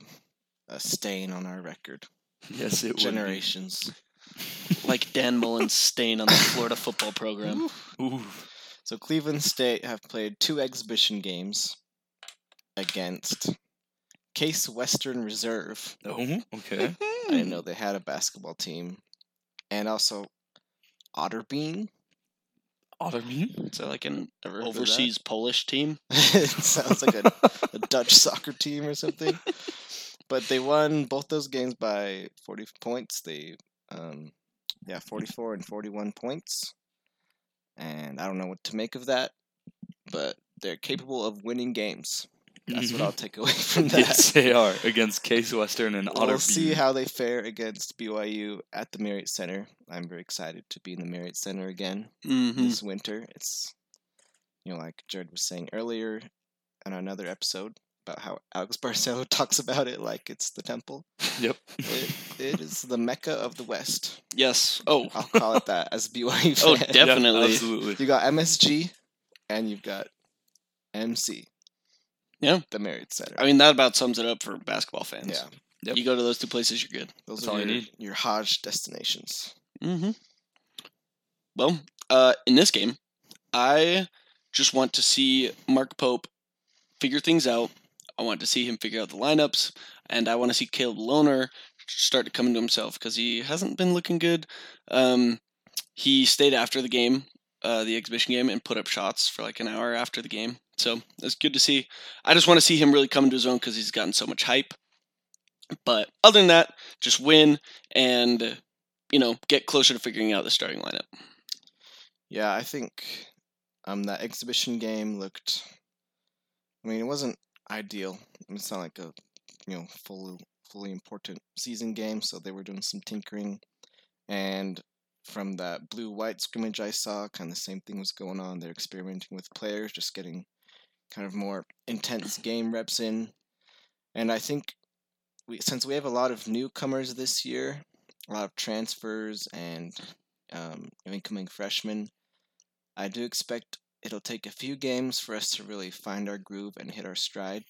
E: a stain on our record.
A: Yes, it would.
E: Generations.
F: Like Dan Mullen's stain on the Florida football program.
A: Ooh.
E: So Cleveland State have played two exhibition games against Case Western Reserve.
A: Oh, okay.
E: I didn't know they had a basketball team. And also Otterbein.
A: Otterbein?
F: Is that like an
E: Ever heard of that?
F: overseas Polish team?
E: it sounds like a, a Dutch soccer team or something. But they won both those games by 40 points. They, um, yeah, 44 and 41 points. And I don't know what to make of that, but they're capable of winning games. That's what
A: Mhm.
E: I'll take away from that.
A: Yes, they are against Case Western and Otterbein.
E: We'll see how they fare against BYU at the Marriott Center. I'm very excited to be in the Marriott Center again
F: Mm-hmm.
E: this winter. It's, you know, like Jared was saying earlier on another episode about how Alex Barcelo talks about it like it's the temple.
A: Yep.
E: It, it is the Mecca of the West.
F: Yes. Oh,
E: I'll call it that as a BYU fan.
F: Oh,
A: Yeah,
F: definitely.
A: absolutely.
E: You got MSG and you've got MC.
F: Yeah.
E: The Marriott Center.
F: I mean, that about sums it up for basketball fans.
E: yeah.
A: Yep.
F: You go to those two places, you're good.
E: Those
A: That's
E: are
A: all you
E: your,
A: need.
E: your Hajj destinations.
F: Mm-hmm. Well, uh, in this game, I just want to see Mark Pope figure things out. I want to see him figure out the lineups, and I want to see Caleb Lohner start to come into himself because he hasn't been looking good. Um, he stayed after the game, uh, the exhibition game, and put up shots for like an hour after the game. So it's good to see. I just want to see him really come into his own because he's gotten so much hype. But other than that, just win and you know get closer to figuring out the starting lineup.
E: Yeah, I think um that exhibition game looked. I mean, it wasn't ideal. It's not like a you know fully fully important season game, so they were doing some tinkering, and from that blue white scrimmage I saw, kind of the same thing was going on. They're experimenting with players, just getting kind of more intense game reps in, and I think we since we have a lot of newcomers this year, a lot of transfers and um, incoming freshmen. I do expect it'll take a few games for us to really find our groove and hit our stride.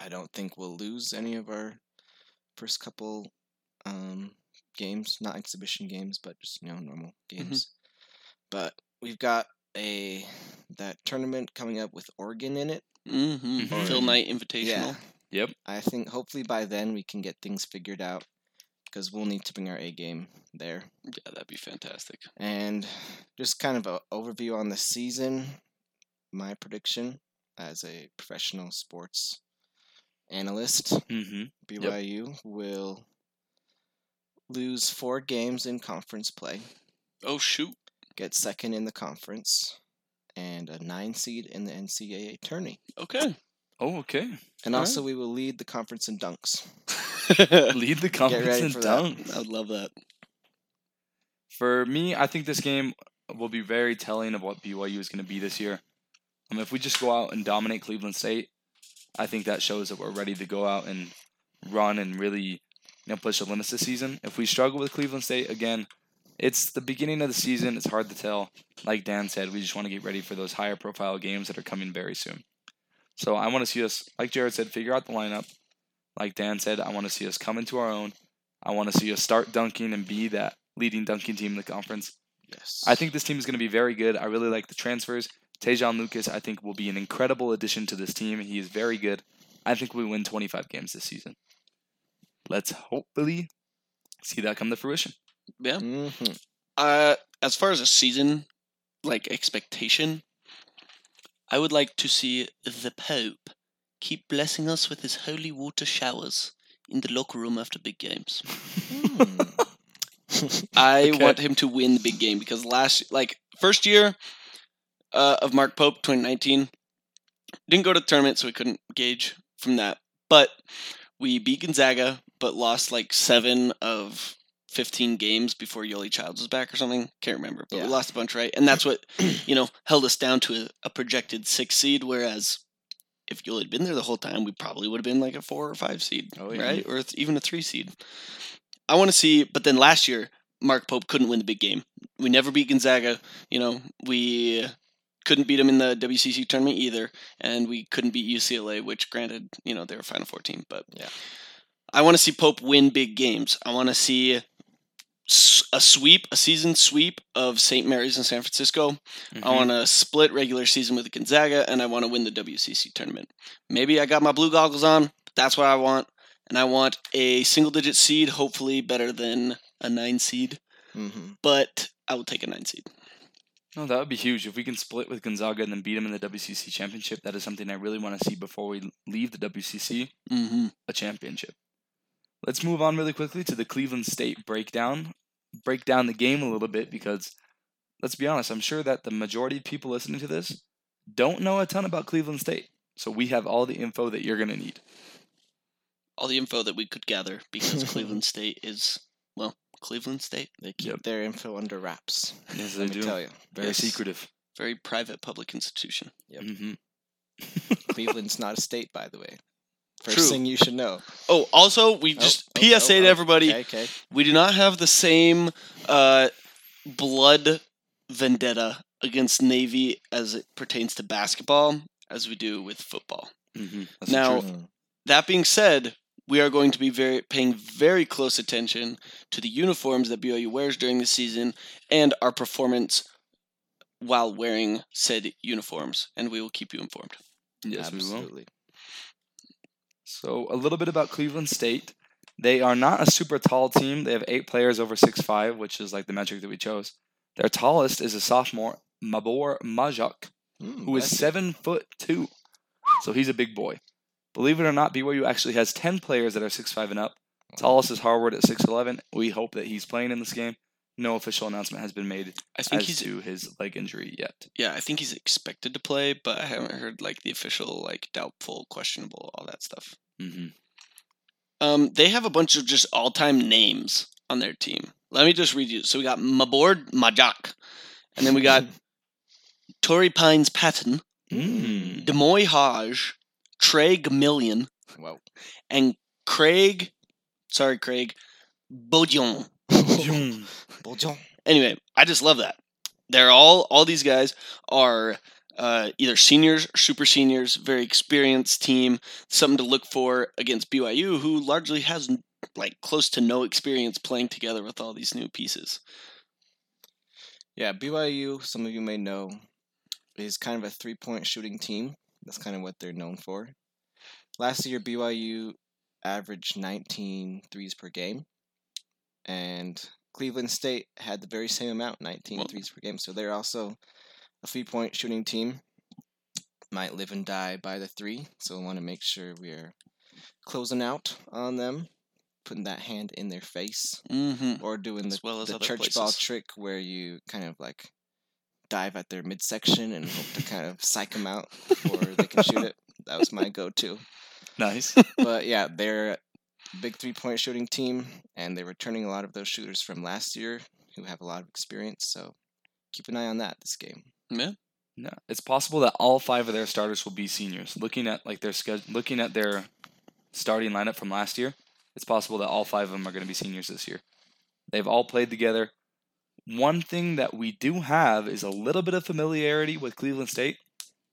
E: I don't think we'll lose any of our first couple um, games, not exhibition games, but just you know normal games. But we've got a that tournament coming up with Oregon in it.
F: Mm-hmm.
A: Mhm.
F: Phil Knight Invitational.
E: Yeah,
A: Yep.
E: I think hopefully by then we can get things figured out because we'll need to bring our A game there.
F: Yeah, that'd be fantastic.
E: And just kind of an overview on the season. My prediction as a professional sports analyst
A: Mm-hmm.
E: BYU will lose four games in conference play,
F: Oh shoot.
E: Get second in the conference, and a nine seed in the NCAA tourney.
F: Okay.
A: Oh, okay.
E: And
F: Alright.
E: also, we will lead the conference in dunks.
A: Lead the conference in
E: that.
A: dunks.
F: I would love that.
A: For me, I think this game will be very telling of what BYU is going to be this year. I mean, if we just go out and dominate Cleveland State, I think that shows that we're ready to go out and run and really you know, push the limits this season. If we struggle with Cleveland State again, it's the beginning of the season. It's hard to tell. Like Dan said, we just want to get ready for those higher profile games that are coming very soon. So I want to see us, like Jared said, figure out the lineup. Like Dan said, I want to see us come into our own. I want to see us start dunking and be that leading dunking team in the conference.
E: Yes.
A: I think this team is going to be very good. I really like the transfers. Te'Jon Lucas, I think, will be an incredible addition to this team. He is very good. I think we win 25 games this season. let's hopefully see that come to fruition.
F: Yeah.
E: Mm-hmm.
F: Uh, as far as a season, like expectation, I would like to see the Pope keep blessing us with his holy water showers in the locker room after big games. I
A: Okay.
F: want him to win the big game because last, like, first year uh, of Mark Pope, 2019, didn't go to the tournament, so we couldn't gauge from that. But we beat Gonzaga, but lost like seven of 15 games before Yoeli Childs was back or something. Can't remember, but
E: Yeah.
F: we lost a bunch, right? And that's what, you know, held us down to a, a projected six seed. Whereas if Yoeli had been there the whole time, we probably would have been like a four or five seed,
E: Oh, yeah.
F: right? Or th- even a three seed. I want to see, but then last year, Mark Pope couldn't win the big game. We never beat Gonzaga. You know, we couldn't beat him in the WCC tournament either, and we couldn't beat UCLA, which granted, you know, they were Final Four team, but
E: Yeah.
F: I want to see Pope win big games. I want to see a sweep, a season sweep of St. Mary's in San Francisco.
A: Mm-hmm.
F: I want to split regular season with Gonzaga, and I want to win the WCC tournament. Maybe I got my blue goggles on. That's what I want, and I want a single-digit seed, hopefully better than a nine seed.
E: Mm-hmm.
F: But I will take a nine seed.
A: No, that would be huge. If we can split with Gonzaga and then beat them in the WCC championship, that is something I really want to see before we leave the WCC,
F: Mm-hmm.
A: a championship. Let's move on really quickly to the Cleveland State breakdown. Break down the game a little bit because, let's be honest, I'm sure that the majority of people listening to this don't know a ton about Cleveland State. So we have all the info that you're going to need.
F: All the info that we could gather because Cleveland State is well, Cleveland State,
E: They keep
A: Yep.
E: their info under wraps.
A: Yes, they
E: Let me
A: do.
E: tell you,
A: Very
F: Yes.
A: secretive.
F: very private public institution.
E: Yep.
A: hmm
E: Cleveland's not a state, by the way. First
F: True.
E: thing you should know.
F: Oh, also, we
E: Oh,
F: just
E: oh,
F: PSA
E: oh,
F: to
E: oh,
F: everybody:
E: Okay, okay.
F: we do not have the same uh, blood vendetta against Navy as it pertains to basketball as we do with football.
A: hmm
F: Now-. That being said, we are going to be very paying very close attention to the uniforms that BYU wears during the season and our performance while wearing said uniforms, and we will keep you informed.
A: yes, we will. So a little bit about Cleveland State. They are not a super tall team. They have eight players over six five, which is like the metric that we chose. Their tallest is a sophomore, Mabor Majak,
E: Mm,
A: who is seven foot two. So he's a big boy. Believe it or not, BYU actually has ten players that are six five and up. Tallest is Harward at six eleven. We hope that he's playing in this game. No official announcement has been made
F: I think
A: as
F: he's
A: to his leg injury yet.
F: yeah, I think he's expected to play, but I haven't heard like the official like doubtful, questionable, all that stuff.
A: Hmm
F: Um, they have a bunch of just all-time names on their team. Let me just read you. So we got Mabor Majak, and then we got Tory Pines Patton,
A: Mm.
F: Demoy Hodge, Trey Million,
E: Wow.
F: and Craig. Sorry, Craig. Beaudion.
E: Boljon.
F: Anyway, I just love that. They're all all these guys are uh, either seniors or super seniors, very experienced team. Something to look for against BYU, who largely has like close to no experience playing together with all these new pieces.
E: Yeah, BYU, some of you may know, is kind of a three point shooting team. That's kind of what they're known for. Last year, BYU averaged 19 threes per game. And Cleveland State had the very same amount, 19
F: Well-
E: threes per game. So they're also a three point shooting team. Might live and die by the three. So we want to make sure we're closing out on them, putting that hand in their face
F: Mm-hmm.
E: or doing the,
F: As well as
E: the church ball trick where you kind of like dive at their midsection and hope to kind of psych them out before they can shoot it. That was my go-to.
A: Nice.
E: But yeah, they're a big three-point shooting team, and they're returning a lot of those shooters from last year who have a lot of experience. So keep an eye on that this game.
F: Yeah.
A: No, it's possible that all five of their starters will be seniors. Looking at like their schedule, looking at their starting lineup from last year, it's possible that all five of them are going to be seniors this year. They've all played together. One thing that we do have is a little bit of familiarity with Cleveland State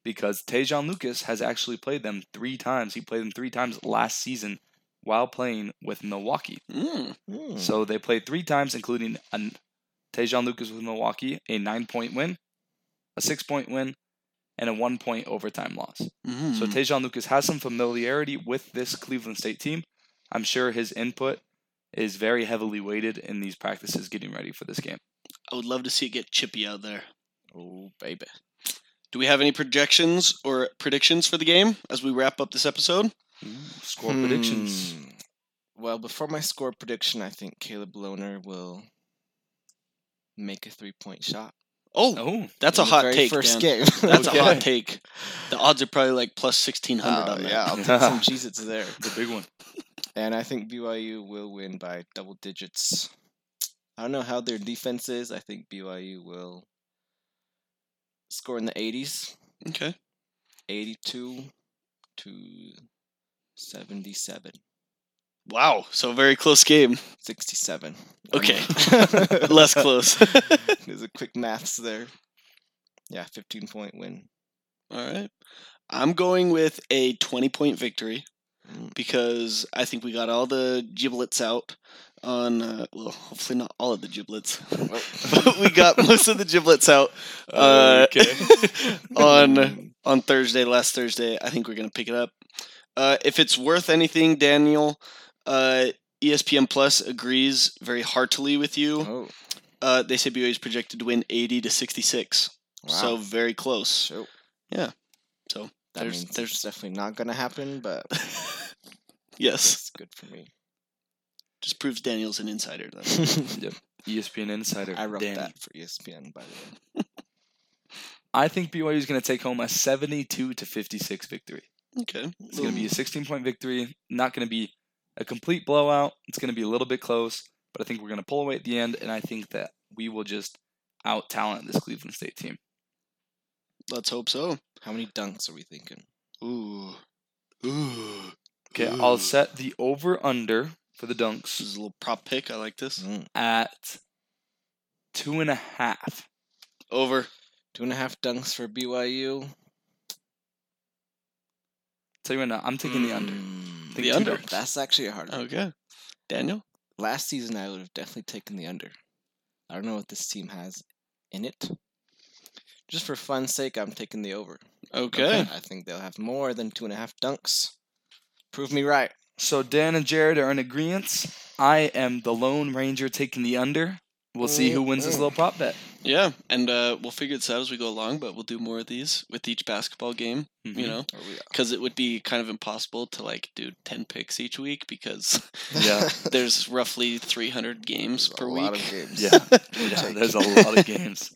A: because Te'Jon Lucas has actually played them three times. He played them three times last season while playing with Milwaukee.
F: Mm.
E: Hmm.
A: So they played three times, including a Te'Jon Lucas with Milwaukee, a nine point win, a six point win, and a one point overtime loss.
F: Mm.
A: So Te'Jon Lucas has some familiarity with this Cleveland State team. I'm sure his input is very heavily weighted in these practices getting ready for this game.
F: I would love to see it get chippy out there.
E: Oh, baby.
F: Do we have any projections or predictions for the game as we wrap up this episode?
A: Score predictions.
E: Hmm. Well, before my score prediction, I think Caleb Lohner will make a three point shot.
F: Oh,
A: Oh,
F: that's a hot take.
E: First
F: Dan.
E: game.
F: That's a hot take. The odds are probably like plus 1600
E: Oh,
F: on that.
E: yeah, I'll take some Cheez Its there.
A: the big one.
E: And I think BYU will win by double digits. I don't know how their defense is. I think BYU will score in the 80s,
F: Okay.
E: 82 to 77.
F: Wow. So very close game.
E: 67.
F: Okay. Less close.
E: There's a quick maths there. Yeah, 15 point win.
F: All right. I'm going with a 20 point victory
E: Mm.
F: because I think we got all the giblets out on, uh, well, hopefully not all of the giblets, but we got most of the giblets out uh,
A: Okay.
F: on on Thursday, last Thursday. I think we're going to pick it up. Uh, if it's worth anything, Daniel, uh, ESPN Plus agrees very heartily with you.
E: Oh,
F: Uh, they say BYU is projected to win 80 to 66.
E: wow.
F: So very close.
E: So,
F: So
E: that
F: there's
E: means
F: there's
E: it's definitely not going to happen, but
F: yes,
E: it's good for me.
F: just proves Daniel's an insider. Then.
A: ESPN Insider.
E: I wrote
A: Danny.
E: that for ESPN, by the way.
A: I think BYU is going to take home a 72 to 56 victory.
F: okay,
A: It's going to be a 16 point victory. Not going to be a complete blowout. It's going to be a little bit close, but I think we're going to pull away at the end, and I think that we will just out talent this Cleveland State team.
F: let's hope so.
E: How many dunks are we thinking?
F: Ooh, ooh.
A: Okay, I'll set the over under for the dunks.
F: This
A: dunks
F: is a little prop pick. I like this.
E: Mm.
A: at two and a half.
F: Over.
E: Two and a half dunks for BYU.
A: Tell you what, now, I'm taking the under. Take
F: The under?
A: dunks.
E: That's actually a hard oh, one.
F: Okay, Daniel.
E: Last season, I would have definitely taken the under. I don't know what this team has in it. Just for fun's sake, I'm taking the over.
F: Okay.
E: I think they'll have more than two and a half dunks. Prove me right.
A: So Dan and Jared are in agreement. I am the Lone Ranger taking the under. We'll see who wins this mm-hmm. little prop bet.
F: Yeah, and uh, we'll figure this out as we go along, but we'll do more of these with each basketball game. You
A: Mhm.
F: know,
E: Oh, yeah.
F: because it would be kind of impossible to like do ten picks each week because
A: Yeah.
F: there's roughly 300 games
E: There's
F: per
E: a
F: week.
E: lot of games.
A: Yeah, yeah there's a lot of games.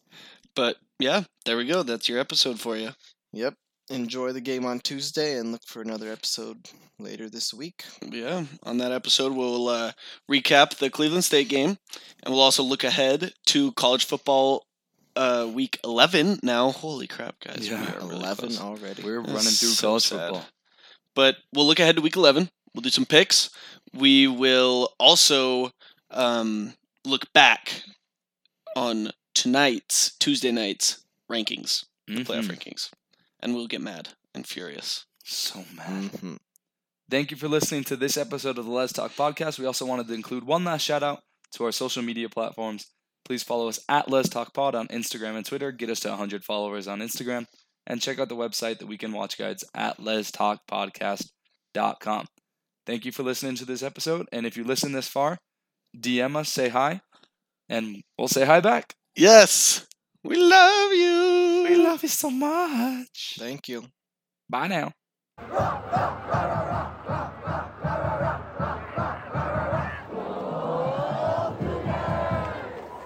F: But yeah, there we go. That's your episode for you.
E: Yep. Enjoy the game on Tuesday and look for another episode later this week.
F: Yeah, on that episode, we'll uh, recap the Cleveland State game, and we'll also look ahead to college football uh, week 11. Now, holy crap, guys! we
A: Yeah,
F: are really
E: 11
F: close.
E: already.
A: We're
F: That's
A: running through
F: so
A: college
F: sad.
A: football.
F: But we'll look ahead to week 11. We'll do some picks. We will also um, look back on tonight's Tuesday night's rankings, the playoff
A: Mhm.
F: rankings, and we'll get mad and furious.
A: So mad.
E: Mhm.
A: Thank you for listening to this episode of the Let's Talk podcast. We also wanted to include one last shout out to our social media platforms. Please follow us at Let's Talk Pod on Instagram and Twitter. Get us to 100 followers on Instagram. And check out the website, the Weekend Watch Guides, at letstalkpodcast.com. Thank you for listening to this episode. And if you listen this far, DM us, say hi, and we'll say hi back.
F: Yes, we love you.
A: We love you so much.
E: Thank you.
A: Bye now.